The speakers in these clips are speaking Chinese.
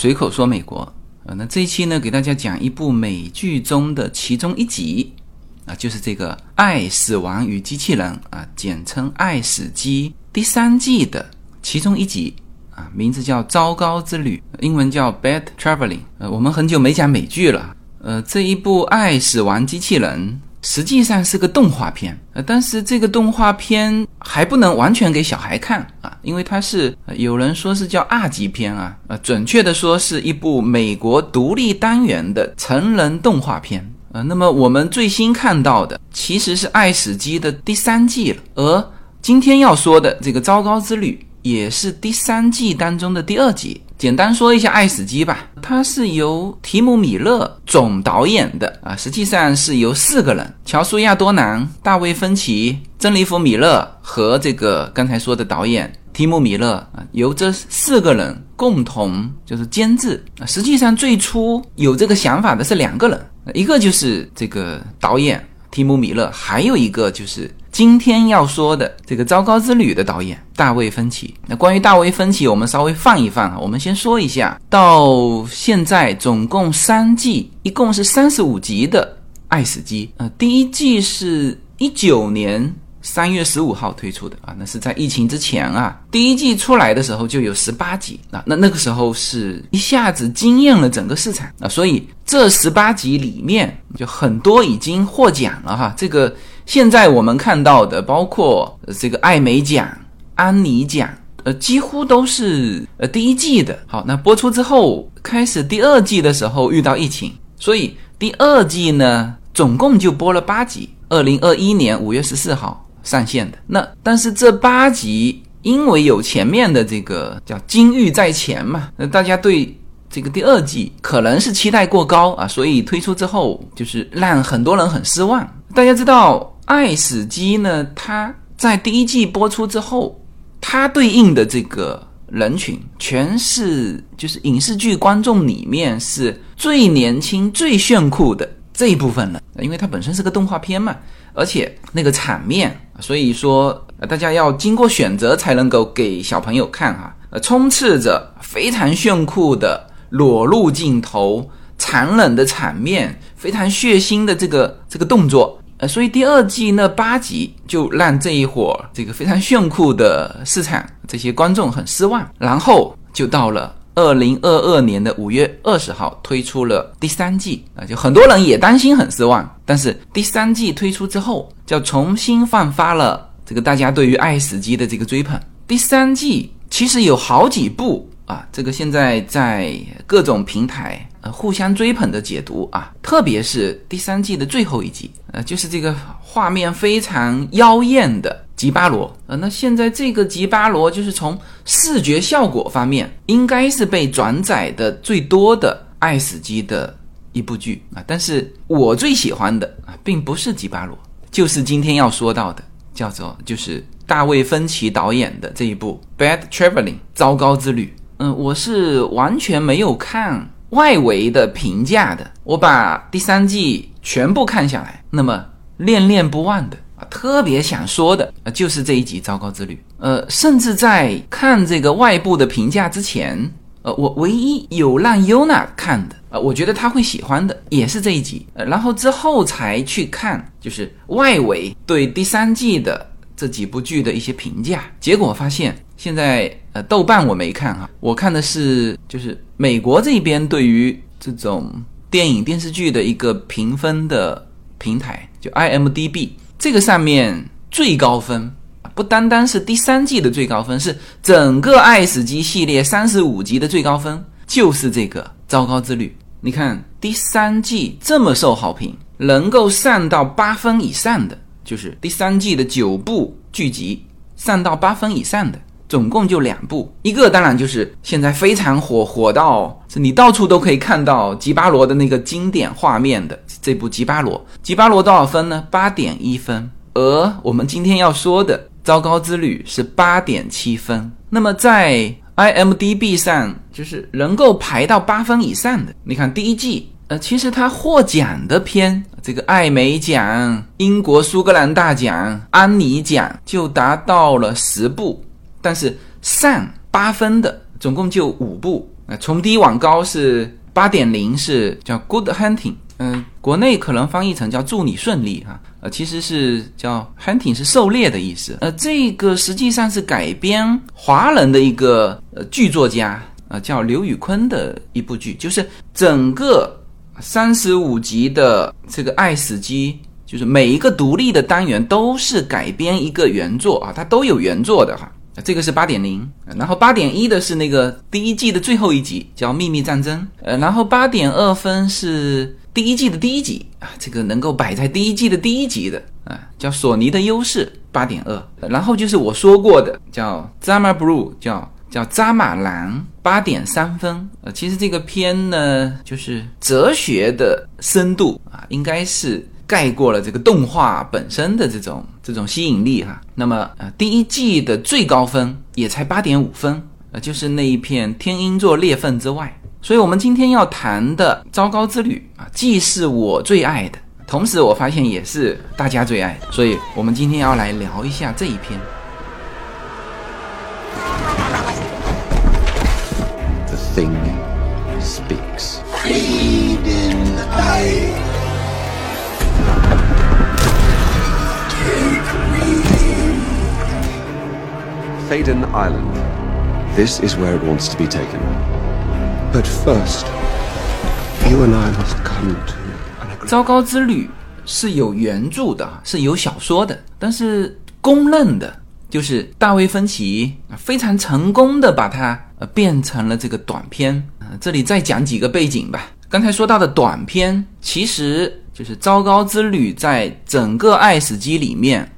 随口说美国，呃，那这一期呢，给大家讲一部美剧中的其中一集，啊，就是这个《爱、死亡与机器人》啊，简称《爱死机》第三季的其中一集，啊，名字叫《糟糕之旅》，英文叫《Bad Traveling》。呃，我们很久没讲美剧了，呃，这一部《爱、死亡机器人》。实际上是个动画片，呃，但是这个动画片还不能完全给小孩看啊，因为它是有人说是叫二级片啊，呃，准确的说是一部美国独立单元的成人动画片，呃，那么我们最新看到的其实是《爱死机》的第三季了，而今天要说的这个《糟糕之旅》也是第三季当中的第二集。简单说一下《爱死机》吧，它是由提姆·米勒总导演的啊，实际上是由四个人：乔苏亚多南、大卫芬奇、珍妮弗·米勒和这个刚才说的导演提姆·米勒啊，由这四个人共同就是监制啊。实际上最初有这个想法的是两个人，一个就是这个导演提姆·米勒，还有一个就是。今天要说的这个《糟糕之旅》的导演大卫芬奇。那关于大卫芬奇，我们稍微放一放啊。我们先说一下，到现在总共三季，一共是三十五集的《爱死机》。呃，第一季是一九年三月十五号推出的啊，那是在疫情之前啊。第一季出来的时候就有十八集啊，那那个时候是一下子惊艳了整个市场啊。所以这十八集里面就很多已经获奖了哈，这个。现在我们看到的，包括这个艾美奖、安妮奖，呃，几乎都是呃第一季的。好，那播出之后，开始第二季的时候遇到疫情，所以第二季呢，总共就播了八集。二零二一年五月十四号上线的。那但是这八集，因为有前面的这个叫金玉在前嘛，那大家对这个第二季可能是期待过高啊，所以推出之后就是让很多人很失望。大家知道。《爱死机》呢？它在第一季播出之后，它对应的这个人群全是就是影视剧观众里面是最年轻、最炫酷的这一部分人，因为它本身是个动画片嘛，而且那个场面，所以说大家要经过选择才能够给小朋友看哈。呃，充斥着非常炫酷的裸露镜头、残忍的场面、非常血腥的这个这个动作。呃，所以第二季那八集就让这一伙这个非常炫酷的市场这些观众很失望，然后就到了二零二二年的五月二十号推出了第三季啊，就很多人也担心很失望，但是第三季推出之后，就重新焕发了这个大家对于《爱死机》的这个追捧。第三季其实有好几部啊，这个现在在各种平台。呃，互相追捧的解读啊，特别是第三季的最后一集，呃，就是这个画面非常妖艳的吉巴罗，呃，那现在这个吉巴罗就是从视觉效果方面，应该是被转载的最多的《爱死机》的一部剧啊，但是我最喜欢的啊，并不是吉巴罗，就是今天要说到的，叫做就是大卫芬奇导演的这一部《Bad Traveling》糟糕之旅，嗯，我是完全没有看。外围的评价的，我把第三季全部看下来，那么恋恋不忘的啊，特别想说的啊，就是这一集《糟糕之旅》。呃，甚至在看这个外部的评价之前，呃，我唯一有让优娜看的啊，我觉得他会喜欢的，也是这一集。然后之后才去看，就是外围对第三季的这几部剧的一些评价，结果发现。现在呃，豆瓣我没看哈，我看的是就是美国这边对于这种电影电视剧的一个评分的平台，就 IMDB 这个上面最高分，不单单是第三季的最高分，是整个《爱死机》系列三十五集的最高分，就是这个《糟糕之旅》。你看第三季这么受好评，能够上到八分以上的，就是第三季的九部剧集上到八分以上的。总共就两部，一个当然就是现在非常火，火到是你到处都可以看到吉巴罗的那个经典画面的这部吉巴罗。吉巴罗多少分呢？八点一分。而我们今天要说的《糟糕之旅》是八点七分。那么在 IMDB 上，就是能够排到八分以上的。你看第一季，呃，其实它获奖的片，这个艾美奖、英国苏格兰大奖、安妮奖就达到了十部。但是上八分的总共就五部，那从低往高是八点零，是叫 Good Hunting。嗯，国内可能翻译成叫祝你顺利哈，呃，其实是叫 hunting 是狩猎的意思。呃，这个实际上是改编华人的一个呃剧作家啊，叫刘宇昆的一部剧，就是整个三十五集的这个《爱死机》，就是每一个独立的单元都是改编一个原作啊，它都有原作的哈。这个是八点零，然后八点一的是那个第一季的最后一集，叫《秘密战争》。呃，然后八点二分是第一季的第一集啊，这个能够摆在第一季的第一集的啊，叫索尼的优势，八点二。然后就是我说过的，叫 Zama Blue，叫叫扎马蓝，八点三分。呃，其实这个片呢，就是哲学的深度啊，应该是。盖过了这个动画本身的这种这种吸引力哈，那么呃第一季的最高分也才八点五分，呃就是那一片天鹰座裂缝之外，所以我们今天要谈的《糟糕之旅》啊，既是我最爱的，同时我发现也是大家最爱的，所以我们今天要来聊一下这一篇。The thing speaks. Faden Island. This is where it wants to be taken. But first, you and I must come to. 糟糕之旅是有原著的，是有小说的，但是公认的就是大卫芬奇非常成功的把它呃变成了这个短片。呃，这里再讲几个背景吧。刚才说到的短片，其实就是《糟糕之旅》在整个《爱死机》里面，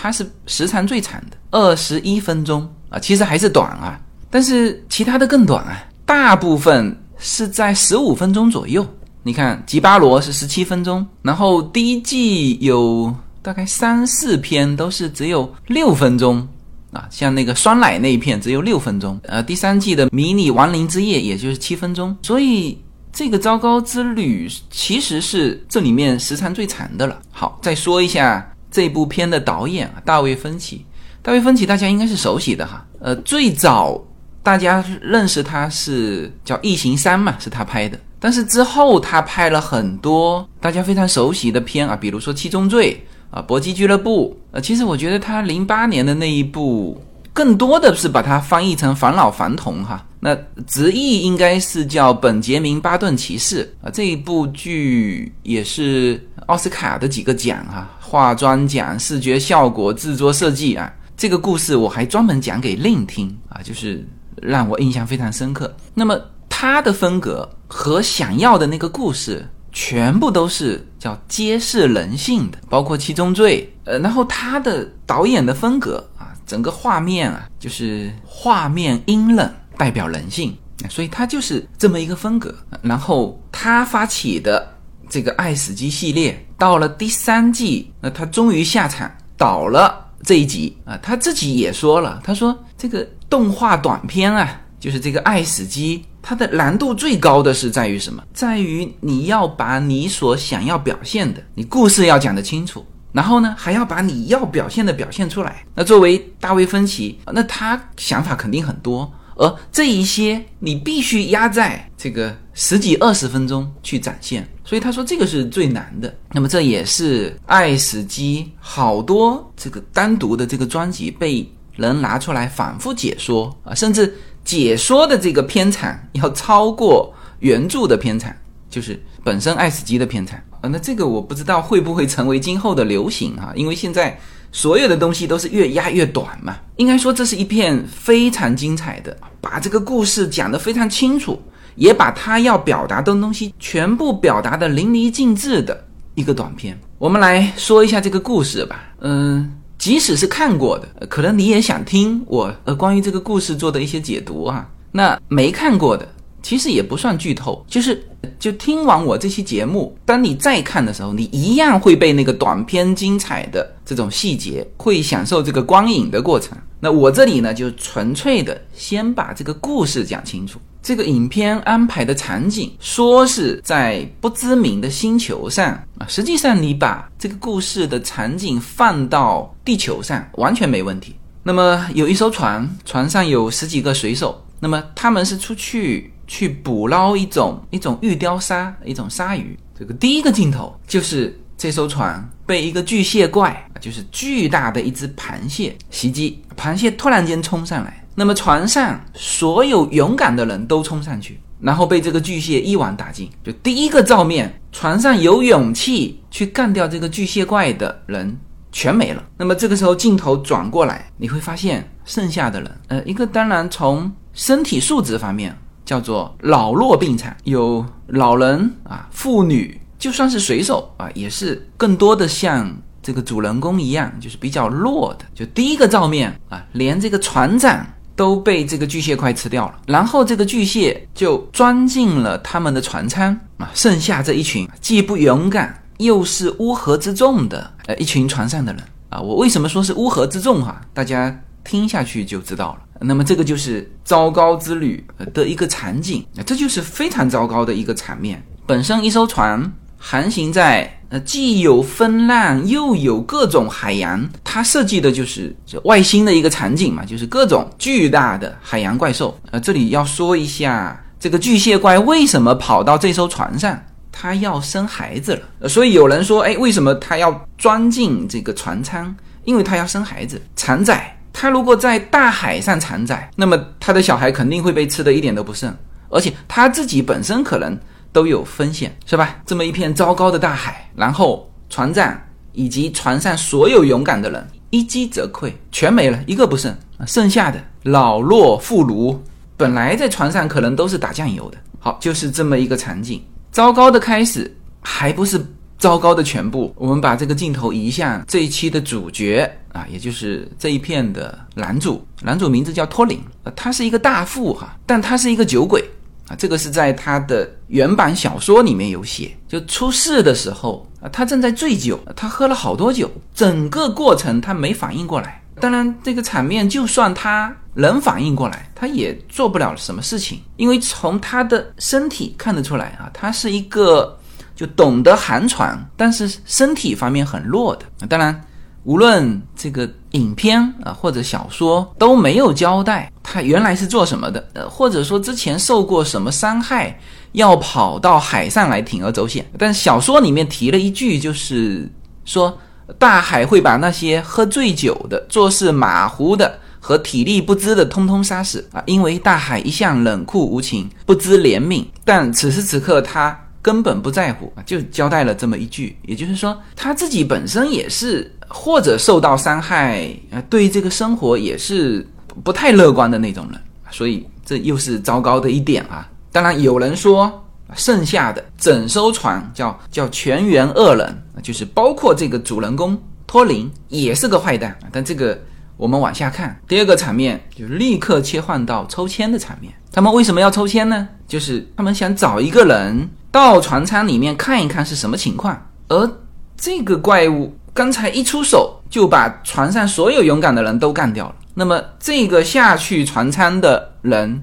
它是时长最长的。二十一分钟啊，其实还是短啊，但是其他的更短啊，大部分是在十五分钟左右。你看，吉巴罗是十七分钟，然后第一季有大概三四篇都是只有六分钟啊，像那个酸奶那一片只有六分钟，呃，第三季的迷你亡灵之夜也就是七分钟，所以这个糟糕之旅其实是这里面时长最长的了。好，再说一下这部片的导演，大卫芬奇。大卫芬奇大家应该是熟悉的哈，呃，最早大家认识他是叫《异形三》嘛，是他拍的。但是之后他拍了很多大家非常熟悉的片啊，比如说《七宗罪》啊，《搏击俱乐部》。呃，其实我觉得他零八年的那一部，更多的是把它翻译成返老还童哈。那直译应该是叫《本杰明·巴顿骑士》啊，这一部剧也是奥斯卡的几个奖哈，化妆讲、视觉效果、制作设计啊。这个故事我还专门讲给令听啊，就是让我印象非常深刻。那么他的风格和想要的那个故事，全部都是叫揭示人性的，包括七宗罪。呃，然后他的导演的风格啊，整个画面啊，就是画面阴冷，代表人性，所以他就是这么一个风格。然后他发起的这个《爱死机》系列，到了第三季，那他终于下场倒了。这一集啊，他自己也说了，他说这个动画短片啊，就是这个《爱死机》，它的难度最高的是在于什么？在于你要把你所想要表现的，你故事要讲得清楚，然后呢，还要把你要表现的表现出来。那作为大卫芬奇，那他想法肯定很多。而这一些你必须压在这个十几二十分钟去展现，所以他说这个是最难的。那么这也是爱死机好多这个单独的这个专辑被人拿出来反复解说啊，甚至解说的这个片场要超过原著的片场，就是本身爱死机的片场啊。那这个我不知道会不会成为今后的流行啊，因为现在。所有的东西都是越压越短嘛，应该说这是一片非常精彩的，把这个故事讲得非常清楚，也把他要表达的东西全部表达的淋漓尽致的一个短片。我们来说一下这个故事吧。嗯，即使是看过的，可能你也想听我呃关于这个故事做的一些解读啊。那没看过的。其实也不算剧透，就是就听完我这期节目，当你再看的时候，你一样会被那个短片精彩的这种细节，会享受这个光影的过程。那我这里呢，就纯粹的先把这个故事讲清楚。这个影片安排的场景，说是在不知名的星球上啊，实际上你把这个故事的场景放到地球上，完全没问题。那么有一艘船，船上有十几个水手，那么他们是出去。去捕捞一种一种玉雕鲨，一种鲨鱼。这个第一个镜头就是这艘船被一个巨蟹怪，就是巨大的一只螃蟹袭击，螃蟹突然间冲上来，那么船上所有勇敢的人都冲上去。然后被这个巨蟹一网打尽，就第一个照面，船上有勇气去干掉这个巨蟹怪的人全没了。那么这个时候镜头转过来，你会发现剩下的人，呃，一个当然从身体素质方面叫做老弱病残，有老人啊，妇女，就算是水手啊，也是更多的像这个主人公一样，就是比较弱的。就第一个照面啊，连这个船长。都被这个巨蟹块吃掉了，然后这个巨蟹就钻进了他们的船舱啊，剩下这一群既不勇敢又是乌合之众的呃一群船上的人啊，我为什么说是乌合之众哈？大家听下去就知道了。那么这个就是糟糕之旅的一个场景，这就是非常糟糕的一个场面。本身一艘船。航行在呃既有风浪又有各种海洋，它设计的就是外星的一个场景嘛，就是各种巨大的海洋怪兽。呃，这里要说一下，这个巨蟹怪为什么跑到这艘船上？它要生孩子了。所以有人说，哎，为什么它要钻进这个船舱？因为它要生孩子，产崽。它如果在大海上产崽，那么它的小孩肯定会被吃的一点都不剩，而且它自己本身可能。都有风险，是吧？这么一片糟糕的大海，然后船长以及船上所有勇敢的人一击则溃，全没了，一个不剩。剩下的老弱妇孺，本来在船上可能都是打酱油的。好，就是这么一个场景。糟糕的开始，还不是糟糕的全部。我们把这个镜头移向这一期的主角啊，也就是这一片的男主。男主名字叫托林，他是一个大富哈，但他是一个酒鬼。啊，这个是在他的原版小说里面有写，就出事的时候啊，他正在醉酒，他喝了好多酒，整个过程他没反应过来。当然，这个场面就算他能反应过来，他也做不了什么事情，因为从他的身体看得出来啊，他是一个就懂得航船，但是身体方面很弱的。当然。无论这个影片啊或者小说都没有交代他原来是做什么的，呃，或者说之前受过什么伤害，要跑到海上来铤而走险。但小说里面提了一句，就是说大海会把那些喝醉酒的、做事马虎的和体力不支的通通杀死啊，因为大海一向冷酷无情，不知怜悯。但此时此刻他根本不在乎，就交代了这么一句，也就是说他自己本身也是。或者受到伤害，呃，对这个生活也是不太乐观的那种人，所以这又是糟糕的一点啊。当然，有人说剩下的整艘船叫叫全员恶人，就是包括这个主人公托林也是个坏蛋。但这个我们往下看，第二个场面就立刻切换到抽签的场面。他们为什么要抽签呢？就是他们想找一个人到船舱里面看一看是什么情况，而这个怪物。刚才一出手就把船上所有勇敢的人都干掉了。那么这个下去船舱的人，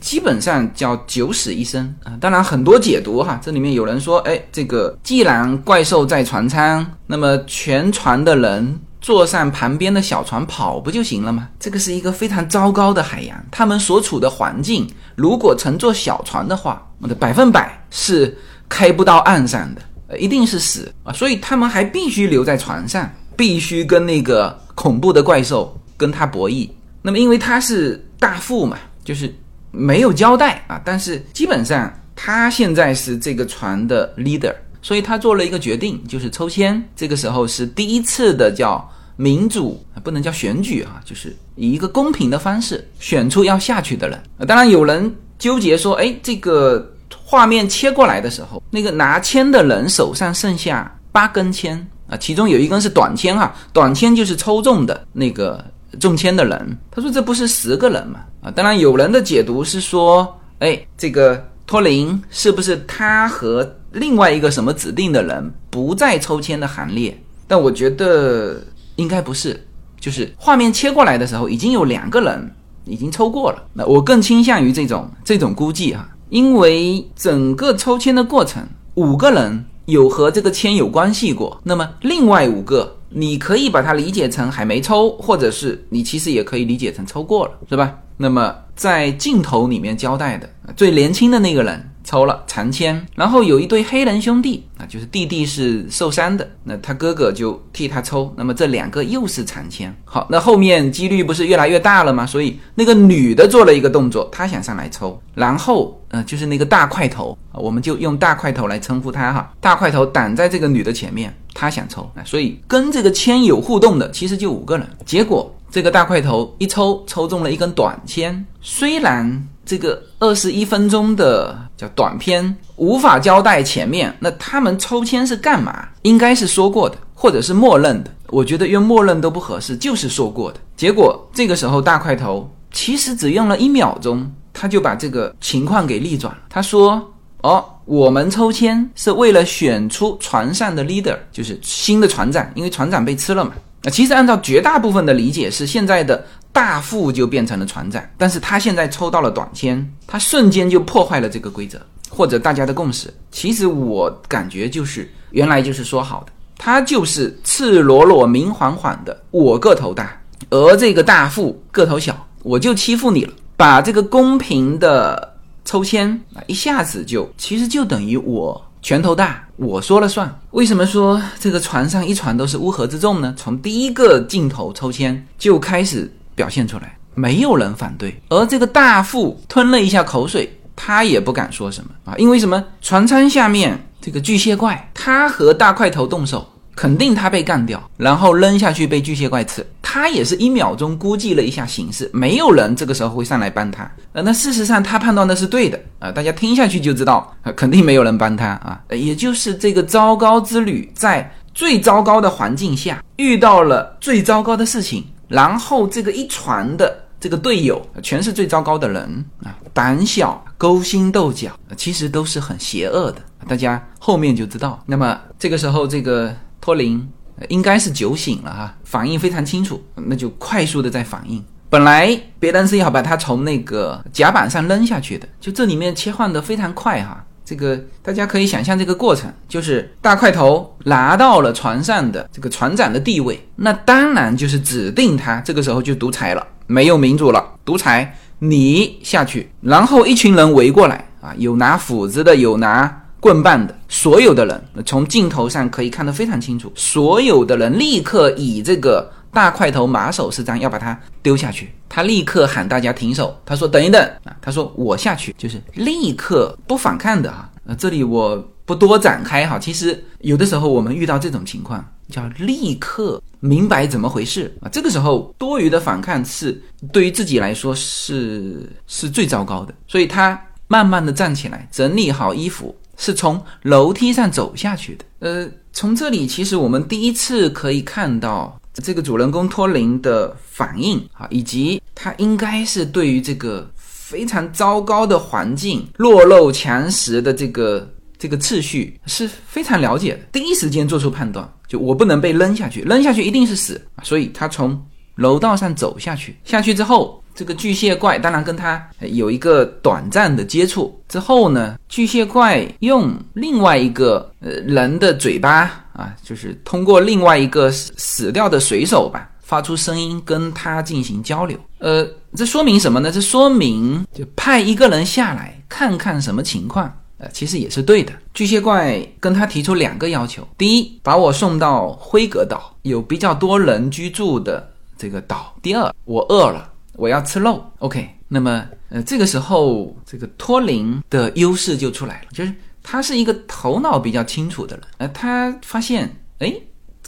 基本上叫九死一生啊。当然很多解读哈，这里面有人说，哎，这个既然怪兽在船舱，那么全船的人坐上旁边的小船跑不就行了吗？这个是一个非常糟糕的海洋，他们所处的环境，如果乘坐小船的话，我的百分百是开不到岸上的。呃，一定是死啊！所以他们还必须留在船上，必须跟那个恐怖的怪兽跟他博弈。那么，因为他是大副嘛，就是没有交代啊。但是基本上他现在是这个船的 leader，所以他做了一个决定，就是抽签。这个时候是第一次的叫民主，不能叫选举啊，就是以一个公平的方式选出要下去的人。当然有人纠结说，哎，这个。画面切过来的时候，那个拿签的人手上剩下八根签啊，其中有一根是短签哈，短签就是抽中的那个中签的人。他说这不是十个人嘛？啊，当然有人的解读是说，哎，这个托林是不是他和另外一个什么指定的人不在抽签的行列？但我觉得应该不是，就是画面切过来的时候已经有两个人已经抽过了。那我更倾向于这种这种估计哈。因为整个抽签的过程，五个人有和这个签有关系过，那么另外五个，你可以把它理解成还没抽，或者是你其实也可以理解成抽过了，是吧？那么在镜头里面交代的，最年轻的那个人。抽了长签，然后有一对黑人兄弟啊，就是弟弟是受伤的，那他哥哥就替他抽，那么这两个又是长签。好，那后面几率不是越来越大了吗？所以那个女的做了一个动作，她想上来抽，然后呃，就是那个大块头，我们就用大块头来称呼他哈，大块头挡在这个女的前面，他想抽啊，所以跟这个签有互动的其实就五个人，结果这个大块头一抽抽中了一根短签，虽然。这个二十一分钟的叫短片无法交代前面，那他们抽签是干嘛？应该是说过的，或者是默认的。我觉得用默认都不合适，就是说过的。结果这个时候大块头其实只用了一秒钟，他就把这个情况给逆转了。他说：“哦，我们抽签是为了选出船上的 leader，就是新的船长，因为船长被吃了嘛。那其实按照绝大部分的理解是现在的。”大副就变成了船长，但是他现在抽到了短签，他瞬间就破坏了这个规则或者大家的共识。其实我感觉就是原来就是说好的，他就是赤裸裸、明晃晃的，我个头大，而这个大副个头小，我就欺负你了，把这个公平的抽签啊，一下子就其实就等于我拳头大，我说了算。为什么说这个船上一船都是乌合之众呢？从第一个镜头抽签就开始。表现出来，没有人反对，而这个大副吞了一下口水，他也不敢说什么啊，因为什么？船舱下面这个巨蟹怪，他和大块头动手，肯定他被干掉，然后扔下去被巨蟹怪吃，他也是一秒钟估计了一下形势，没有人这个时候会上来帮他，呃，那事实上他判断的是对的啊，大家听下去就知道，肯定没有人帮他啊，也就是这个糟糕之旅，在最糟糕的环境下遇到了最糟糕的事情。然后这个一船的这个队友全是最糟糕的人啊，胆小、勾心斗角，其实都是很邪恶的。大家后面就知道。那么这个时候，这个托林应该是酒醒了哈，反应非常清楚，那就快速的在反应。本来别人是要把他从那个甲板上扔下去的，就这里面切换的非常快哈。这个大家可以想象这个过程，就是大块头拿到了船上的这个船长的地位，那当然就是指定他这个时候就独裁了，没有民主了，独裁，你下去，然后一群人围过来啊，有拿斧子的，有拿棍棒的，所有的人从镜头上可以看得非常清楚，所有的人立刻以这个。大块头马首是瞻，要把他丢下去。他立刻喊大家停手。他说：“等一等啊！”他说：“我下去，就是立刻不反抗的啊。”呃，这里我不多展开哈。其实有的时候我们遇到这种情况，叫立刻明白怎么回事啊。这个时候多余的反抗是对于自己来说是是最糟糕的。所以他慢慢的站起来，整理好衣服，是从楼梯上走下去的。呃，从这里其实我们第一次可以看到。这个主人公托林的反应啊，以及他应该是对于这个非常糟糕的环境、弱肉强食的这个这个秩序是非常了解的，第一时间做出判断，就我不能被扔下去，扔下去一定是死所以他从楼道上走下去，下去之后。这个巨蟹怪当然跟他有一个短暂的接触之后呢，巨蟹怪用另外一个呃人的嘴巴啊，就是通过另外一个死死掉的水手吧，发出声音跟他进行交流。呃，这说明什么呢？这说明就派一个人下来看看什么情况。呃，其实也是对的。巨蟹怪跟他提出两个要求：第一，把我送到辉格岛，有比较多人居住的这个岛；第二，我饿了。我要吃肉，OK。那么，呃，这个时候，这个托林的优势就出来了，就是他是一个头脑比较清楚的人。呃，他发现，哎，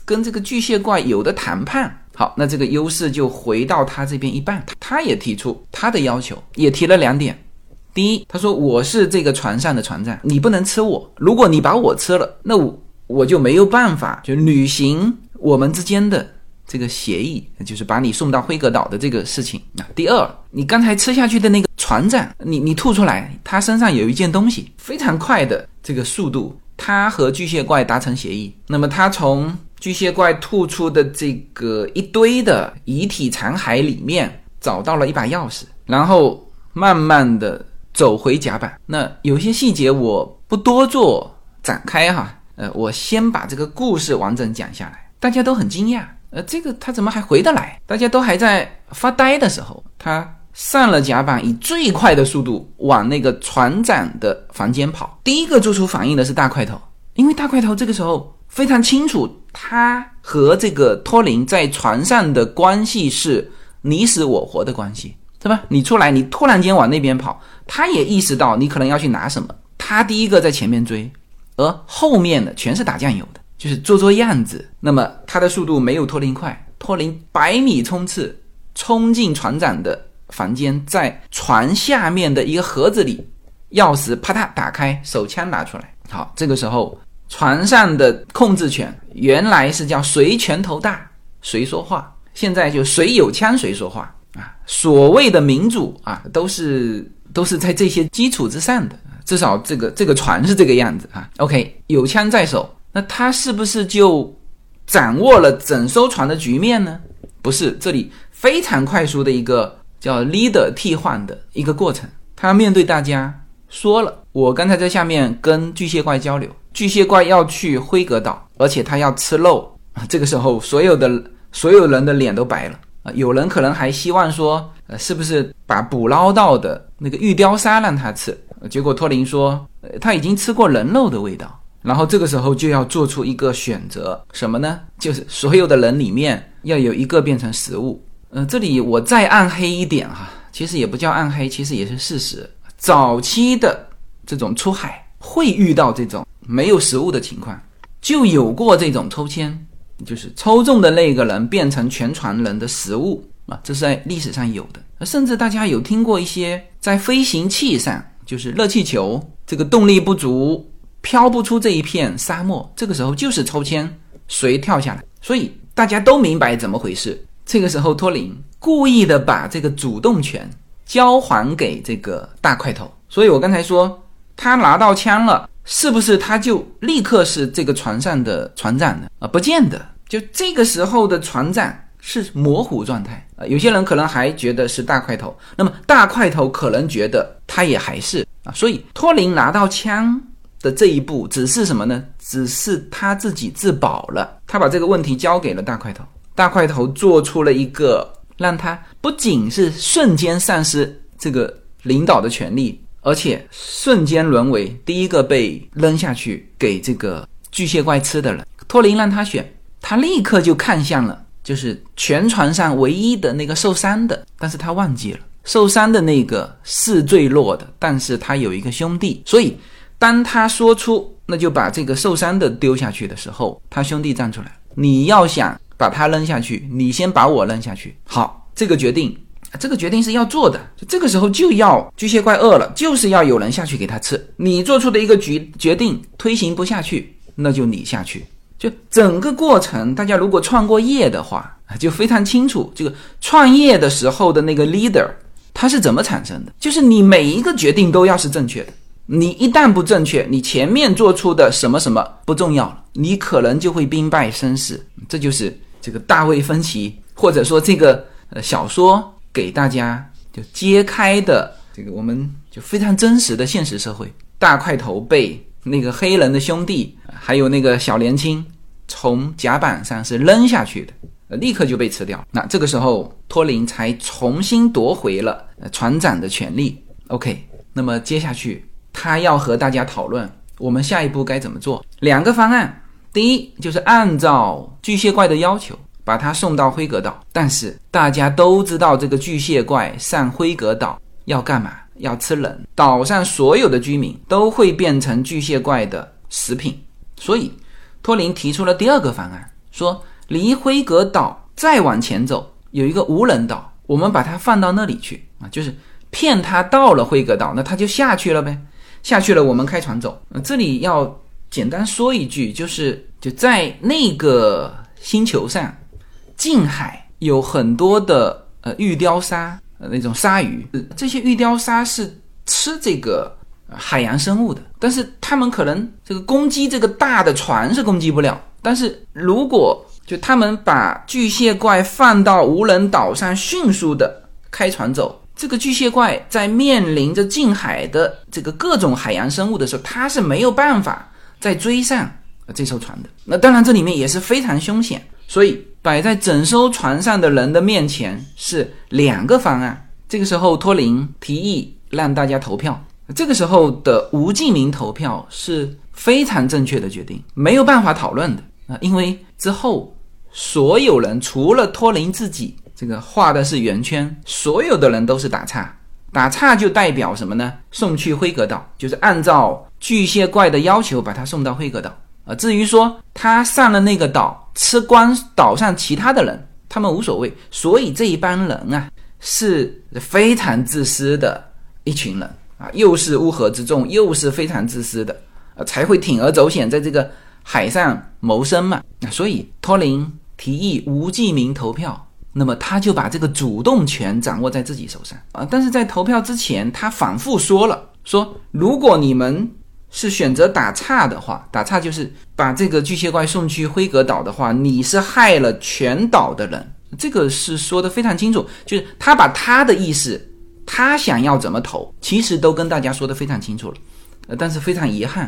跟这个巨蟹怪有的谈判。好，那这个优势就回到他这边一半。他也提出他的要求，也提了两点。第一，他说我是这个船上的船长，你不能吃我。如果你把我吃了，那我我就没有办法就履行我们之间的。这个协议就是把你送到辉格岛的这个事情啊。第二，你刚才吃下去的那个船长，你你吐出来，他身上有一件东西，非常快的这个速度，他和巨蟹怪达成协议。那么他从巨蟹怪吐出的这个一堆的遗体残骸里面找到了一把钥匙，然后慢慢的走回甲板。那有些细节我不多做展开哈，呃，我先把这个故事完整讲下来，大家都很惊讶。呃，这个他怎么还回得来？大家都还在发呆的时候，他上了甲板，以最快的速度往那个船长的房间跑。第一个做出反应的是大块头，因为大块头这个时候非常清楚，他和这个托林在船上的关系是你死我活的关系，对吧？你出来，你突然间往那边跑，他也意识到你可能要去拿什么，他第一个在前面追，而后面的全是打酱油的，就是做做样子。那么他的速度没有托林快，托林百米冲刺冲进船长的。房间在船下面的一个盒子里，钥匙啪嗒打开，手枪拿出来。好，这个时候船上的控制权原来是叫谁拳头大谁说话，现在就谁有枪谁说话啊。所谓的民主啊，都是都是在这些基础之上的，至少这个这个船是这个样子啊。OK，有枪在手，那他是不是就掌握了整艘船的局面呢？不是，这里非常快速的一个。叫 leader 替换的一个过程，他面对大家说了：“我刚才在下面跟巨蟹怪交流，巨蟹怪要去辉格岛，而且他要吃肉。”这个时候，所有的所有人的脸都白了啊！有人可能还希望说：“呃，是不是把捕捞到的那个玉雕沙让他吃？”结果托林说：“呃他已经吃过人肉的味道。”然后这个时候就要做出一个选择，什么呢？就是所有的人里面要有一个变成食物。嗯，这里我再暗黑一点哈，其实也不叫暗黑，其实也是事实。早期的这种出海会遇到这种没有食物的情况，就有过这种抽签，就是抽中的那个人变成全船人的食物啊，这是在历史上有的。甚至大家有听过一些在飞行器上，就是热气球这个动力不足，飘不出这一片沙漠，这个时候就是抽签谁跳下来，所以大家都明白怎么回事。这个时候，托林故意的把这个主动权交还给这个大块头，所以我刚才说他拿到枪了，是不是他就立刻是这个船上的船长呢？啊，不见得。就这个时候的船长是模糊状态啊，有些人可能还觉得是大块头，那么大块头可能觉得他也还是啊，所以托林拿到枪的这一步只是什么呢？只是他自己自保了，他把这个问题交给了大块头。大块头做出了一个让他不仅是瞬间丧失这个领导的权利，而且瞬间沦为第一个被扔下去给这个巨蟹怪吃的人。托林让他选，他立刻就看向了，就是全船上唯一的那个受伤的，但是他忘记了受伤的那个是最弱的，但是他有一个兄弟，所以当他说出那就把这个受伤的丢下去的时候，他兄弟站出来，你要想。把他扔下去，你先把我扔下去。好，这个决定，这个决定是要做的。这个时候就要巨蟹怪饿了，就是要有人下去给他吃。你做出的一个决决定推行不下去，那就你下去。就整个过程，大家如果创过业的话，就非常清楚，这个创业的时候的那个 leader 他是怎么产生的。就是你每一个决定都要是正确的，你一旦不正确，你前面做出的什么什么不重要了，你可能就会兵败身死。这就是。这个大卫芬奇，或者说这个呃小说给大家就揭开的这个，我们就非常真实的现实社会，大块头被那个黑人的兄弟，还有那个小年轻从甲板上是扔下去的，立刻就被吃掉。那这个时候托林才重新夺回了船长的权利。OK，那么接下去他要和大家讨论我们下一步该怎么做，两个方案。第一就是按照巨蟹怪的要求，把他送到辉格岛。但是大家都知道，这个巨蟹怪上辉格岛要干嘛？要吃人。岛上所有的居民都会变成巨蟹怪的食品。所以托林提出了第二个方案，说离辉格岛再往前走有一个无人岛，我们把它放到那里去啊，就是骗他到了辉格岛，那他就下去了呗。下去了，我们开船走。这里要。简单说一句，就是就在那个星球上，近海有很多的呃玉雕鲨，呃那种鲨鱼。这些玉雕鲨是吃这个海洋生物的，但是他们可能这个攻击这个大的船是攻击不了。但是如果就他们把巨蟹怪放到无人岛上，迅速的开船走，这个巨蟹怪在面临着近海的这个各种海洋生物的时候，它是没有办法。再追上这艘船的那当然这里面也是非常凶险，所以摆在整艘船上的人的面前是两个方案。这个时候托林提议让大家投票，这个时候的无记名投票是非常正确的决定，没有办法讨论的啊，因为之后所有人除了托林自己，这个画的是圆圈，所有的人都是打叉。打岔就代表什么呢？送去辉格岛，就是按照巨蟹怪的要求把他送到辉格岛啊。至于说他上了那个岛，吃光岛上其他的人，他们无所谓。所以这一帮人啊，是非常自私的一群人啊，又是乌合之众，又是非常自私的啊，才会铤而走险在这个海上谋生嘛。所以托林提议无记名投票。那么他就把这个主动权掌握在自己手上啊！但是在投票之前，他反复说了，说如果你们是选择打岔的话，打岔就是把这个巨蟹怪送去辉格岛的话，你是害了全岛的人。这个是说的非常清楚，就是他把他的意思，他想要怎么投，其实都跟大家说的非常清楚了。呃，但是非常遗憾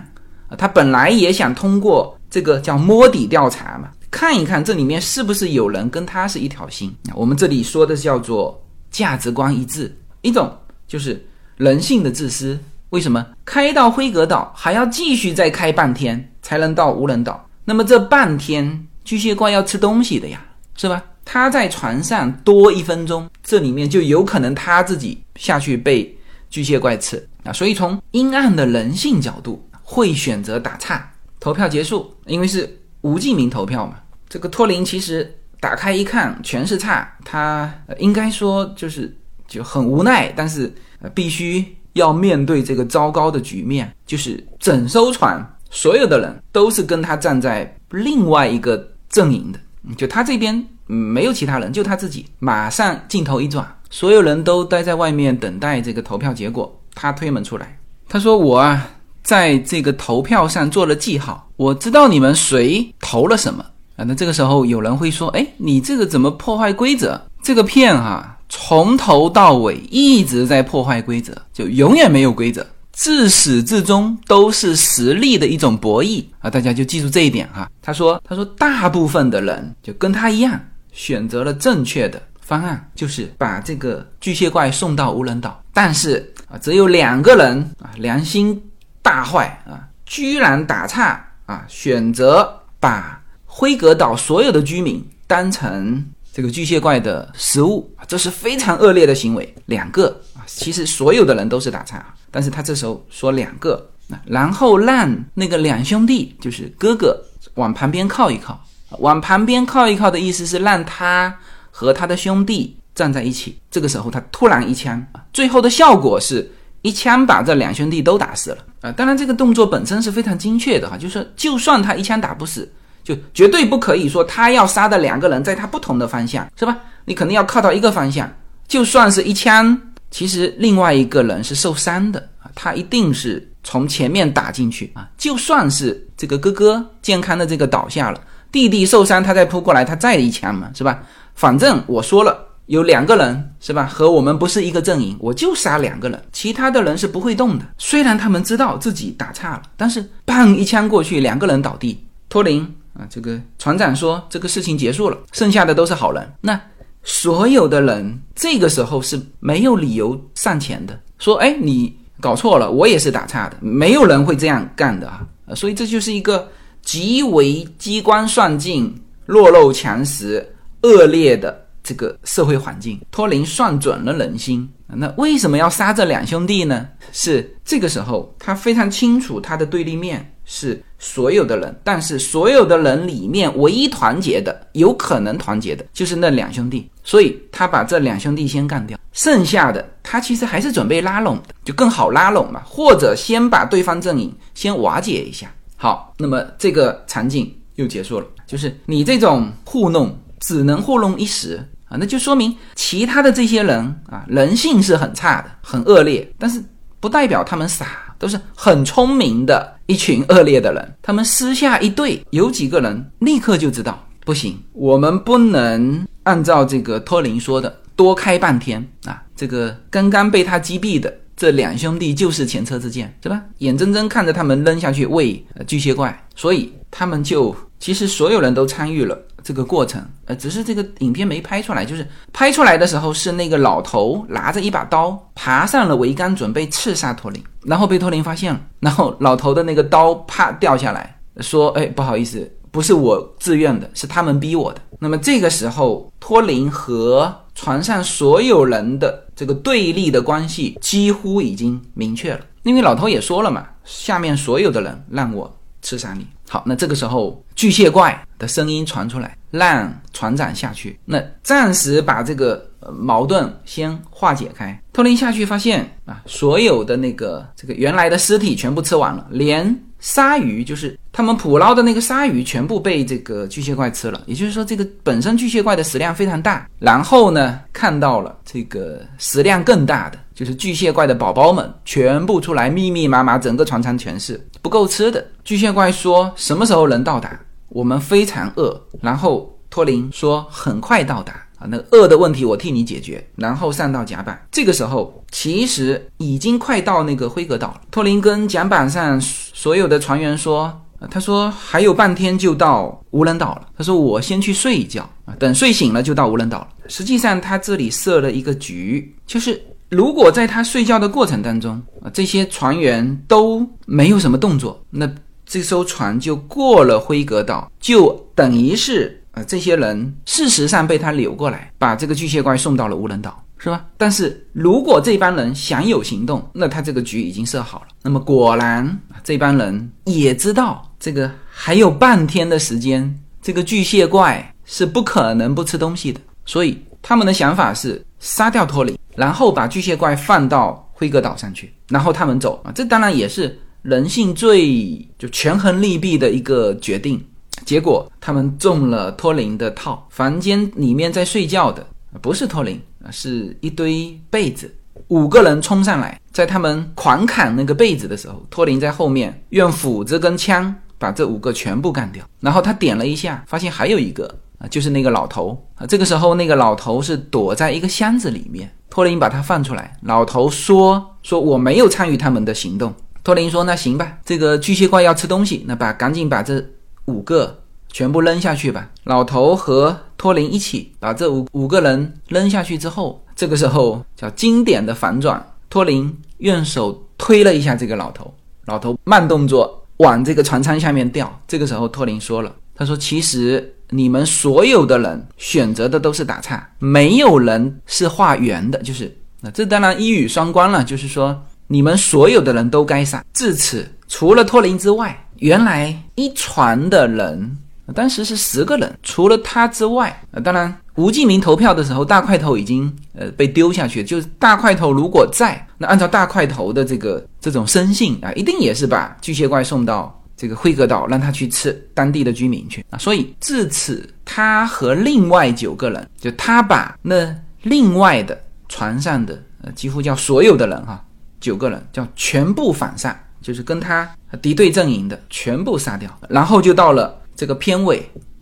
啊，他本来也想通过这个叫摸底调查嘛。看一看这里面是不是有人跟他是一条心？我们这里说的叫做价值观一致，一种就是人性的自私。为什么开到辉格岛还要继续再开半天才能到无人岛？那么这半天巨蟹怪要吃东西的呀，是吧？他在船上多一分钟，这里面就有可能他自己下去被巨蟹怪吃啊。所以从阴暗的人性角度，会选择打岔。投票结束，因为是无记名投票嘛。这个托林其实打开一看全是差，他应该说就是就很无奈，但是必须要面对这个糟糕的局面，就是整艘船所有的人都是跟他站在另外一个阵营的，就他这边没有其他人，就他自己。马上镜头一转，所有人都待在外面等待这个投票结果。他推门出来，他说：“我啊，在这个投票上做了记号，我知道你们谁投了什么。”那这个时候有人会说：“哎，你这个怎么破坏规则？这个片哈，从头到尾一直在破坏规则，就永远没有规则，自始至终都是实力的一种博弈啊！大家就记住这一点哈。”他说：“他说，大部分的人就跟他一样，选择了正确的方案，就是把这个巨蟹怪送到无人岛。但是啊，只有两个人啊，良心大坏啊，居然打岔啊，选择把。”辉格岛所有的居民当成这个巨蟹怪的食物这是非常恶劣的行为。两个啊，其实所有的人都是打岔，但是他这时候说两个，然后让那个两兄弟，就是哥哥往旁边靠一靠，往旁边靠一靠的意思是让他和他的兄弟站在一起。这个时候他突然一枪，最后的效果是一枪把这两兄弟都打死了啊！当然这个动作本身是非常精确的哈，就是说就算他一枪打不死。就绝对不可以说他要杀的两个人在他不同的方向，是吧？你肯定要靠到一个方向，就算是一枪，其实另外一个人是受伤的啊，他一定是从前面打进去啊。就算是这个哥哥健康的这个倒下了，弟弟受伤，他再扑过来，他再一枪嘛，是吧？反正我说了，有两个人是吧？和我们不是一个阵营，我就杀两个人，其他的人是不会动的。虽然他们知道自己打岔了，但是砰一枪过去，两个人倒地，托林。啊，这个船长说这个事情结束了，剩下的都是好人。那所有的人这个时候是没有理由上前的，说：“哎，你搞错了，我也是打岔的。”没有人会这样干的啊！所以这就是一个极为机关算尽、弱肉强食、恶劣的这个社会环境。托林算准了人心，那为什么要杀这两兄弟呢？是这个时候他非常清楚他的对立面。是所有的人，但是所有的人里面唯一团结的，有可能团结的，就是那两兄弟。所以他把这两兄弟先干掉，剩下的他其实还是准备拉拢的，就更好拉拢嘛，或者先把对方阵营先瓦解一下。好，那么这个场景又结束了，就是你这种糊弄只能糊弄一时啊，那就说明其他的这些人啊，人性是很差的，很恶劣，但是不代表他们傻。都是很聪明的一群恶劣的人，他们私下一对，有几个人立刻就知道不行，我们不能按照这个托林说的多开半天啊。这个刚刚被他击毙的这两兄弟就是前车之鉴，是吧？眼睁睁看着他们扔下去喂巨蟹怪，所以他们就其实所有人都参与了这个过程，呃，只是这个影片没拍出来。就是拍出来的时候，是那个老头拿着一把刀爬上了桅杆，准备刺杀托林，然后被托林发现了，然后老头的那个刀啪掉下来，说：“哎，不好意思，不是我自愿的，是他们逼我的。”那么这个时候，托林和船上所有人的这个对立的关系几乎已经明确了，因为老头也说了嘛，下面所有的人让我刺杀你。好，那这个时候巨蟹怪的声音传出来，让船长下去，那暂时把这个矛盾先化解开。托林下去发现啊，所有的那个这个原来的尸体全部吃完了，连鲨鱼就是他们捕捞的那个鲨鱼全部被这个巨蟹怪吃了。也就是说，这个本身巨蟹怪的食量非常大。然后呢，看到了这个食量更大的，就是巨蟹怪的宝宝们全部出来，密密麻麻，整个船舱全是。不够吃的，巨蟹怪说什么时候能到达？我们非常饿。然后托林说很快到达啊，那饿的问题我替你解决。然后上到甲板，这个时候其实已经快到那个辉格岛了。托林跟甲板上所有的船员说，他说还有半天就到无人岛了。他说我先去睡一觉啊，等睡醒了就到无人岛了。实际上他这里设了一个局，就是。如果在他睡觉的过程当中啊，这些船员都没有什么动作，那这艘船就过了辉格岛，就等于是啊，这些人事实上被他扭过来，把这个巨蟹怪送到了无人岛，是吧？但是如果这帮人想有行动，那他这个局已经设好了。那么果然，这帮人也知道这个还有半天的时间，这个巨蟹怪是不可能不吃东西的，所以他们的想法是杀掉托里。然后把巨蟹怪放到辉格岛上去，然后他们走啊，这当然也是人性最就权衡利弊的一个决定。结果他们中了托林的套，房间里面在睡觉的不是托林啊，是一堆被子。五个人冲上来，在他们狂砍那个被子的时候，托林在后面用斧子跟枪把这五个全部干掉。然后他点了一下，发现还有一个就是那个老头啊。这个时候那个老头是躲在一个箱子里面。托林把他放出来，老头说：“说我没有参与他们的行动。”托林说：“那行吧，这个巨蟹怪要吃东西，那把赶紧把这五个全部扔下去吧。”老头和托林一起把这五五个人扔下去之后，这个时候叫经典的反转，托林用手推了一下这个老头，老头慢动作往这个船舱下面掉。这个时候托林说了：“他说其实。”你们所有的人选择的都是打岔，没有人是画圆的，就是那这当然一语双关了，就是说你们所有的人都该杀。至此，除了托林之外，原来一船的人当时是十个人，除了他之外，啊，当然吴敬明投票的时候，大块头已经呃被丢下去，就是大块头如果在，那按照大块头的这个这种生性啊，一定也是把巨蟹怪送到。这个辉格岛让他去吃当地的居民去啊，所以至此他和另外九个人，就他把那另外的船上的呃几乎叫所有的人哈，九个人叫全部反杀，就是跟他敌对阵营的全部杀掉，然后就到了这个片尾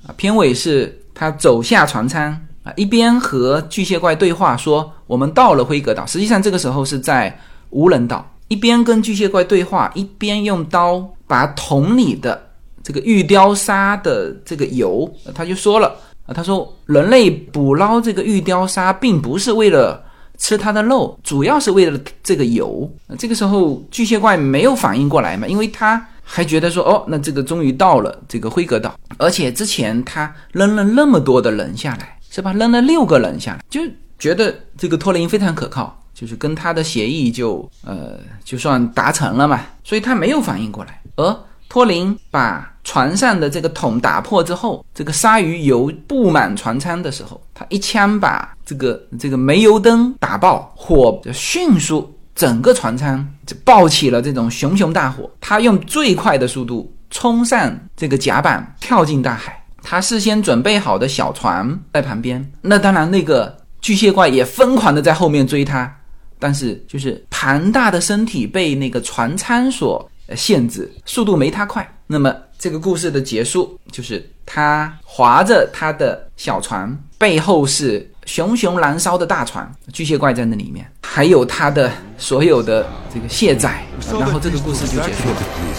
啊，片尾是他走下船舱啊，一边和巨蟹怪对话说我们到了辉格岛，实际上这个时候是在无人岛。一边跟巨蟹怪对话，一边用刀把桶里的这个玉雕鲨的这个油，他就说了啊，他说人类捕捞这个玉雕鲨，并不是为了吃它的肉，主要是为了这个油。这个时候巨蟹怪没有反应过来嘛，因为他还觉得说，哦，那这个终于到了这个辉格岛，而且之前他扔了那么多的人下来，是吧？扔了六个人下来，就觉得这个托林非常可靠。就是跟他的协议就呃就算达成了嘛，所以他没有反应过来。而托林把船上的这个桶打破之后，这个鲨鱼油布满船舱的时候，他一枪把这个这个煤油灯打爆，火就迅速整个船舱就爆起了这种熊熊大火。他用最快的速度冲上这个甲板，跳进大海。他事先准备好的小船在旁边，那当然那个巨蟹怪也疯狂的在后面追他。但是，就是庞大的身体被那个船舱所限制，速度没他快。那么，这个故事的结束就是他划着他的小船，背后是熊熊燃烧的大船，巨蟹怪在那里面，还有他的所有的这个卸载，然后这个故事就结束了，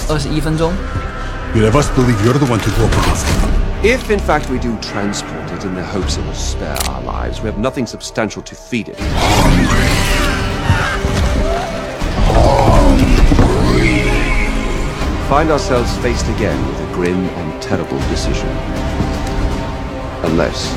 二十一分钟。You'd have us believe you're the one to go up against him. If, in fact, we do transport it in the hopes it will spare our lives, we have nothing substantial to feed it. Find ourselves faced again with a grim and terrible decision. Unless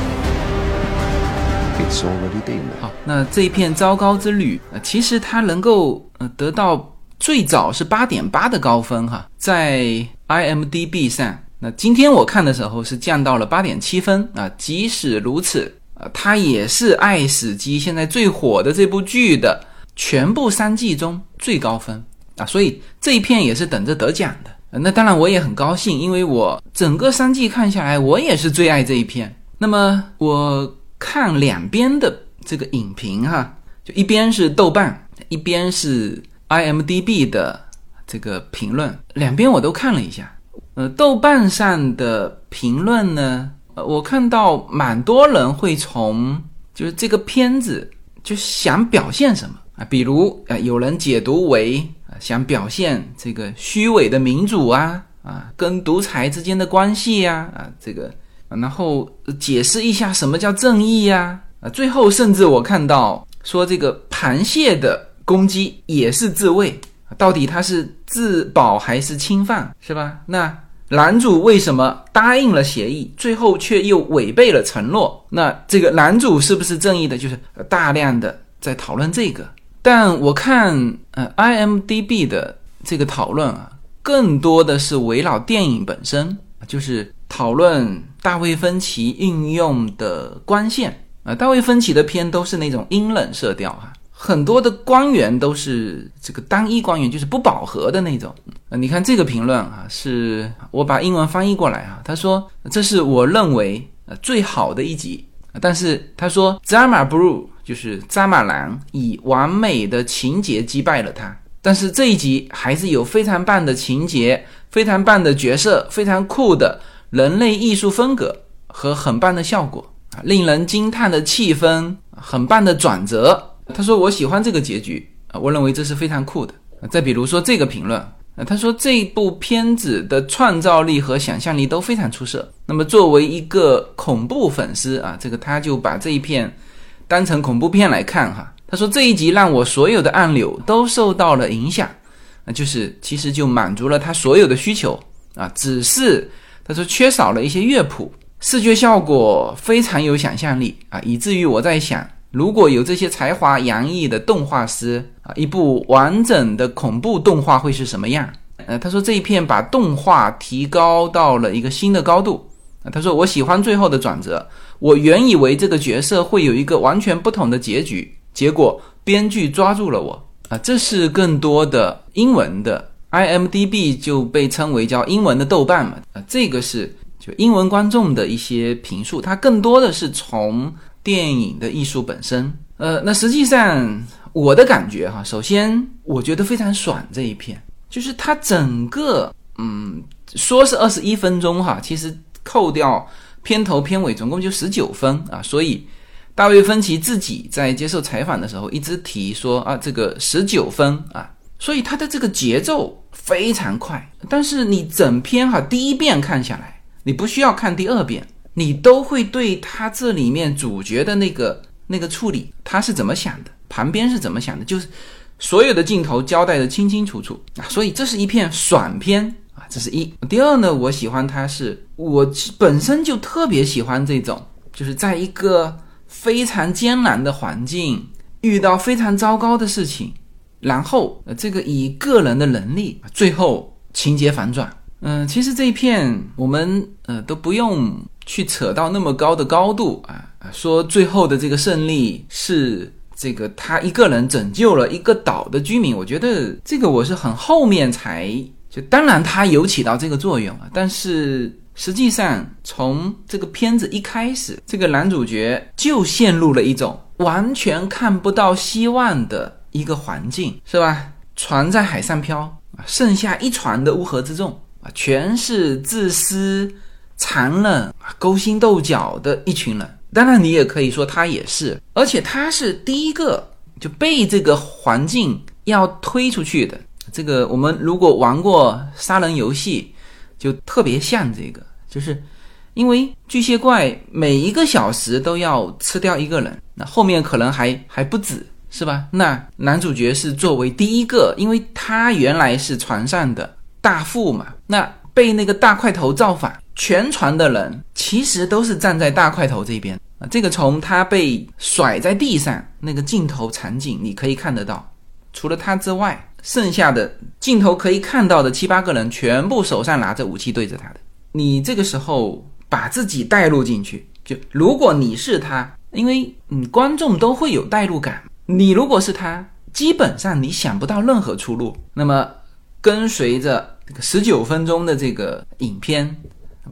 it's already been there. 好，那这一片糟糕之旅，呃，其实它能够呃得到最早是八点八的高分哈，在 IMDB 上。那今天我看的时候是降到了八点七分啊。即使如此，啊，它也是《爱死机》现在最火的这部剧的全部三季中最高分啊，所以这一片也是等着得奖的。那当然我也很高兴，因为我整个三季看下来，我也是最爱这一片。那么我看两边的这个影评哈，就一边是豆瓣，一边是 IMDB 的这个评论，两边我都看了一下。呃，豆瓣上的评论呢，呃，我看到蛮多人会从就是这个片子就想表现什么啊，比如呃，有人解读为啊想表现这个虚伪的民主啊啊跟独裁之间的关系呀啊这个，然后解释一下什么叫正义呀啊，最后甚至我看到说这个螃蟹的攻击也是自卫，到底他是自保还是侵犯，是吧？那男主为什么答应了协议，最后却又违背了承诺？那这个男主是不是正义的？就是大量的在讨论这个。但我看呃 IMDB 的这个讨论啊，更多的是围绕电影本身，就是讨论大卫芬奇运用的光线啊。大卫芬奇的片都是那种阴冷色调哈、很多的光源都是这个单一光源，就是不饱和的那种。呃，你看这个评论啊，是我把英文翻译过来啊，他说这是我认为呃最好的一集，但是他说 Zama Blue 就是扎马兰以完美的情节击败了他，但是这一集还是有非常棒的情节、非常棒的角色、非常酷的人类艺术风格和很棒的效果啊，令人惊叹的气氛，很棒的转折。他说我喜欢这个结局啊，我认为这是非常酷的。再比如说这个评论。呃，他说这部片子的创造力和想象力都非常出色。那么作为一个恐怖粉丝啊，这个他就把这一片当成恐怖片来看哈。他说这一集让我所有的按钮都受到了影响，啊，就是其实就满足了他所有的需求啊，只是他说缺少了一些乐谱，视觉效果非常有想象力啊，以至于我在想。如果有这些才华洋溢的动画师啊，一部完整的恐怖动画会是什么样？呃，他说这一片把动画提高到了一个新的高度啊。他说我喜欢最后的转折，我原以为这个角色会有一个完全不同的结局，结果编剧抓住了我啊。这是更多的英文的 IMDB 就被称为叫英文的豆瓣嘛啊，这个是就英文观众的一些评述，它更多的是从。电影的艺术本身，呃，那实际上我的感觉哈，首先我觉得非常爽这一片，就是它整个，嗯，说是二十一分钟哈，其实扣掉片头片尾，总共就十九分啊。所以大卫芬奇自己在接受采访的时候一直提说啊，这个十九分啊，所以它的这个节奏非常快，但是你整篇哈第一遍看下来，你不需要看第二遍。你都会对他这里面主角的那个那个处理，他是怎么想的，旁边是怎么想的，就是所有的镜头交代的清清楚楚啊，所以这是一片爽片，这是一。第二呢，我喜欢它是，我本身就特别喜欢这种，就是在一个非常艰难的环境，遇到非常糟糕的事情，然后呃这个以个人的能力，最后情节反转。嗯，其实这一片我们呃都不用。去扯到那么高的高度啊！说最后的这个胜利是这个他一个人拯救了一个岛的居民，我觉得这个我是很后面才就，当然他有起到这个作用啊，但是实际上从这个片子一开始，这个男主角就陷入了一种完全看不到希望的一个环境，是吧？船在海上漂啊，剩下一船的乌合之众啊，全是自私。残忍、勾心斗角的一群人，当然你也可以说他也是，而且他是第一个就被这个环境要推出去的。这个我们如果玩过杀人游戏，就特别像这个，就是因为巨蟹怪每一个小时都要吃掉一个人，那后面可能还还不止，是吧？那男主角是作为第一个，因为他原来是船上的大副嘛，那被那个大块头造反，全船的人其实都是站在大块头这边啊。这个从他被甩在地上那个镜头场景，你可以看得到，除了他之外。剩下的镜头可以看到的七八个人，全部手上拿着武器对着他的。你这个时候把自己带入进去，就如果你是他，因为嗯，观众都会有代入感。你如果是他，基本上你想不到任何出路。那么跟随着这个十九分钟的这个影片，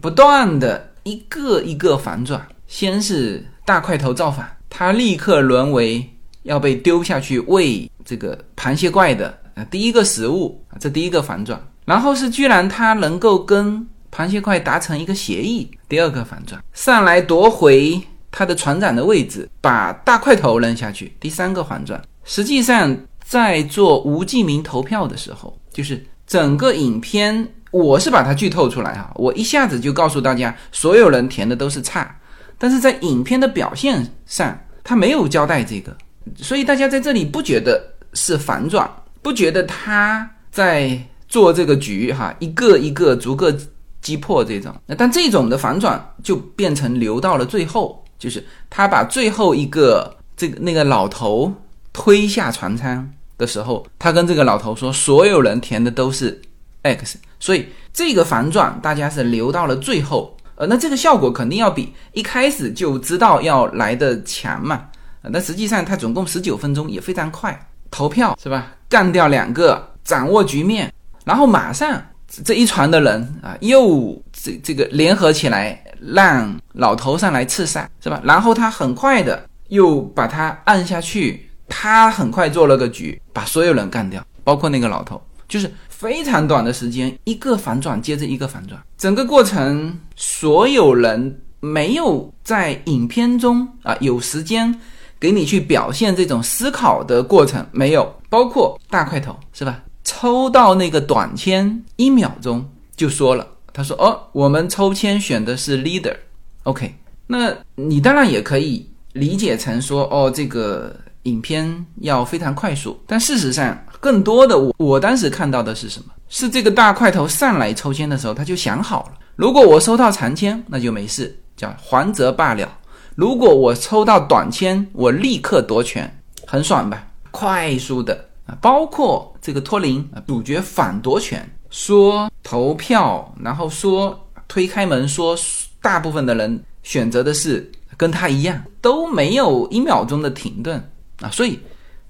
不断的一个一个反转，先是大块头造反，他立刻沦为要被丢下去喂这个螃蟹怪的。啊，第一个食物，这第一个反转，然后是居然他能够跟螃蟹怪达成一个协议，第二个反转，上来夺回他的船长的位置，把大块头扔下去，第三个反转。实际上在做吴继明投票的时候，就是整个影片，我是把它剧透出来哈，我一下子就告诉大家，所有人填的都是差，但是在影片的表现上，他没有交代这个，所以大家在这里不觉得是反转。不觉得他在做这个局哈，一个一个逐个击破这种，那但这种的反转就变成留到了最后，就是他把最后一个这个那个老头推下船舱的时候，他跟这个老头说，所有人填的都是 X，所以这个反转大家是留到了最后，呃，那这个效果肯定要比一开始就知道要来的强嘛，那实际上它总共十九分钟也非常快。投票是吧？干掉两个，掌握局面，然后马上这一船的人啊，又这这个联合起来，让老头上来刺杀，是吧？然后他很快的又把他按下去，他很快做了个局，把所有人干掉，包括那个老头，就是非常短的时间，一个反转接着一个反转，整个过程所有人没有在影片中啊有时间。给你去表现这种思考的过程没有，包括大块头是吧？抽到那个短签一秒钟就说了，他说：“哦，我们抽签选的是 leader。”OK，那你当然也可以理解成说：“哦，这个影片要非常快速。”但事实上，更多的我我当时看到的是什么？是这个大块头上来抽签的时候，他就想好了，如果我收到长签，那就没事，叫还则罢了。如果我抽到短签，我立刻夺权，很爽吧？快速的啊，包括这个托林啊，主角反夺权，说投票，然后说推开门，说大部分的人选择的是跟他一样，都没有一秒钟的停顿啊，所以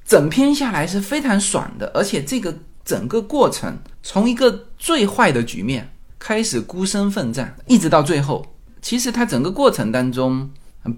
整篇下来是非常爽的，而且这个整个过程从一个最坏的局面开始孤身奋战，一直到最后，其实他整个过程当中。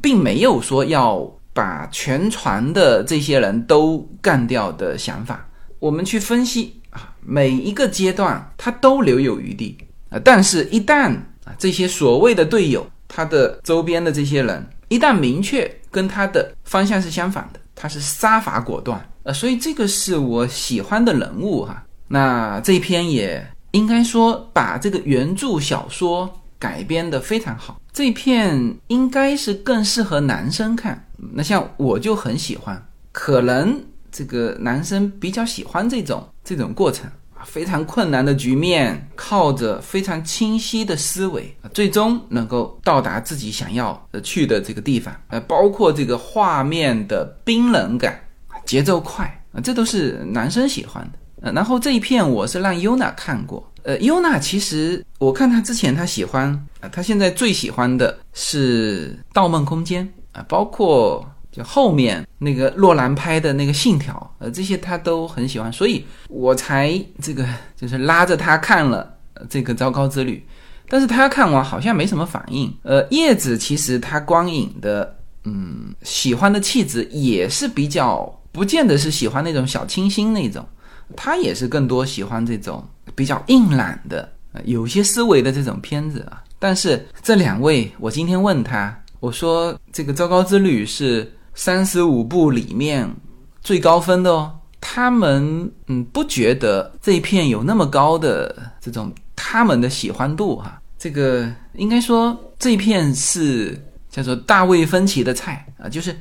并没有说要把全船的这些人都干掉的想法。我们去分析啊，每一个阶段他都留有余地啊。但是，一旦啊这些所谓的队友，他的周边的这些人一旦明确跟他的方向是相反的，他是杀伐果断啊。所以，这个是我喜欢的人物哈。那这篇也应该说把这个原著小说。改编的非常好，这片应该是更适合男生看。那像我就很喜欢，可能这个男生比较喜欢这种这种过程啊，非常困难的局面，靠着非常清晰的思维，最终能够到达自己想要呃去的这个地方。呃，包括这个画面的冰冷感，节奏快啊，这都是男生喜欢的。呃，然后这一片我是让优娜看过。呃，优娜其实我看她之前她喜欢啊，她现在最喜欢的是《盗梦空间》啊，包括就后面那个洛兰拍的那个《信条》，呃，这些她都很喜欢，所以我才这个就是拉着她看了这个《糟糕之旅》，但是她看完好像没什么反应。呃，叶子其实她光影的嗯喜欢的气质也是比较，不见得是喜欢那种小清新那种。他也是更多喜欢这种比较硬朗的、有些思维的这种片子啊。但是这两位，我今天问他，我说这个《糟糕之旅》是三十五部里面最高分的哦。他们嗯不觉得这一片有那么高的这种他们的喜欢度哈。这个应该说这一片是叫做大卫芬奇的菜啊，就是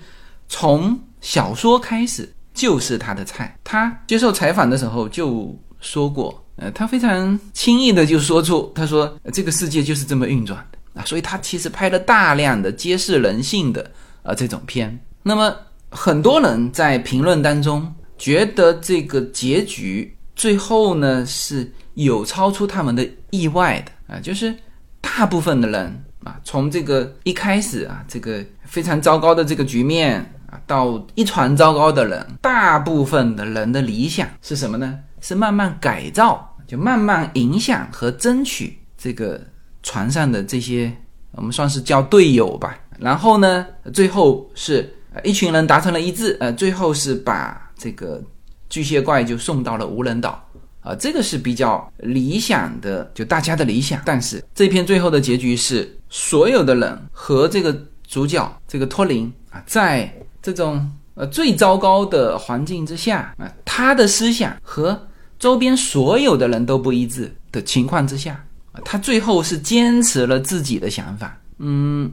从小说开始就是他的菜。他接受采访的时候就说过，呃，他非常轻易的就说出，他说这个世界就是这么运转的啊，所以他其实拍了大量的揭示人性的啊这种片。那么很多人在评论当中觉得这个结局最后呢是有超出他们的意外的啊，就是大部分的人啊，从这个一开始啊，这个非常糟糕的这个局面啊，到一船糟糕的人，大部分的人的理想是什么呢？是慢慢改造，就慢慢影响和争取这个船上的这些，我们算是叫队友吧。然后呢，最后是。一群人达成了一致，呃，最后是把这个巨蟹怪就送到了无人岛，啊，这个是比较理想的，就大家的理想。但是这篇最后的结局是，所有的人和这个主角这个托林啊，在这种呃最糟糕的环境之下啊，他的思想和周边所有的人都不一致的情况之下，他最后是坚持了自己的想法，嗯。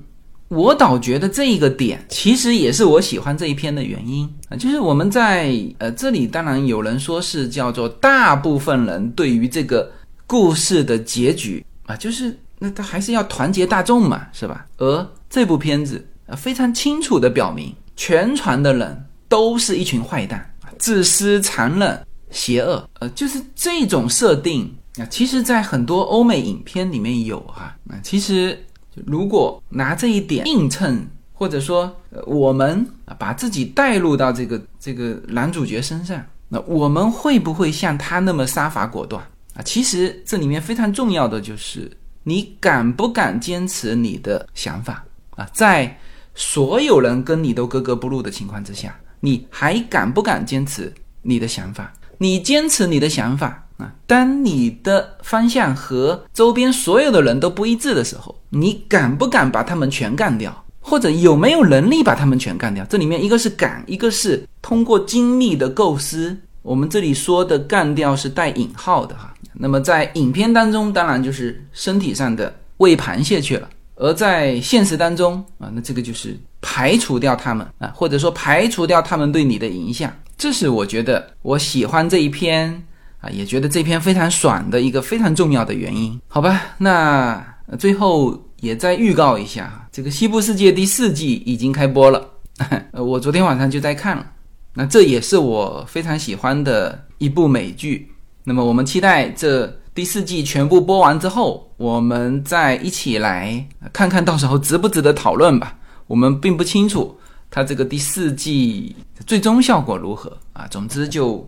我倒觉得这一个点其实也是我喜欢这一篇的原因啊，就是我们在呃这里当然有人说是叫做大部分人对于这个故事的结局啊，就是那他还是要团结大众嘛，是吧？而这部片子啊非常清楚的表明，全船的人都是一群坏蛋，自私、残忍、邪恶，呃，就是这种设定啊，其实在很多欧美影片里面有哈，那其实。如果拿这一点映衬，或者说我们把自己带入到这个这个男主角身上，那我们会不会像他那么杀伐果断啊？其实这里面非常重要的就是你敢不敢坚持你的想法啊？在所有人跟你都格格不入的情况之下，你还敢不敢坚持你的想法？你坚持你的想法。啊，当你的方向和周边所有的人都不一致的时候，你敢不敢把他们全干掉？或者有没有能力把他们全干掉？这里面一个是敢，一个是通过精密的构思。我们这里说的干掉是带引号的哈。那么在影片当中，当然就是身体上的喂螃蟹去了；而在现实当中啊，那这个就是排除掉他们啊，或者说排除掉他们对你的影响。这是我觉得我喜欢这一篇。啊，也觉得这篇非常爽的一个非常重要的原因，好吧？那最后也再预告一下，这个《西部世界》第四季已经开播了，我昨天晚上就在看了，那这也是我非常喜欢的一部美剧。那么我们期待这第四季全部播完之后，我们再一起来看看到时候值不值得讨论吧。我们并不清楚它这个第四季最终效果如何啊。总之就。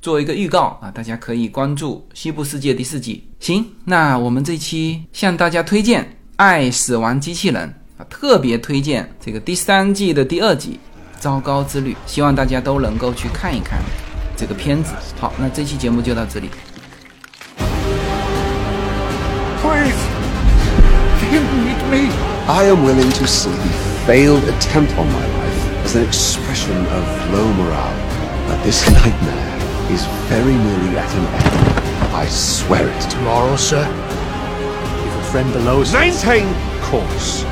做一个预告啊，大家可以关注《西部世界》第四季。行，那我们这期向大家推荐《爱死亡机器人》啊，特别推荐这个第三季的第二集《糟糕之旅》，希望大家都能够去看一看这个片子。好，那这期节目就到这里。Please, you meet me. I am willing to see the failed attempt on my life as an expression of low morale. But this nightmare is very nearly at an end. I swear it. Tomorrow, sir, if a friend below us... Maintain course.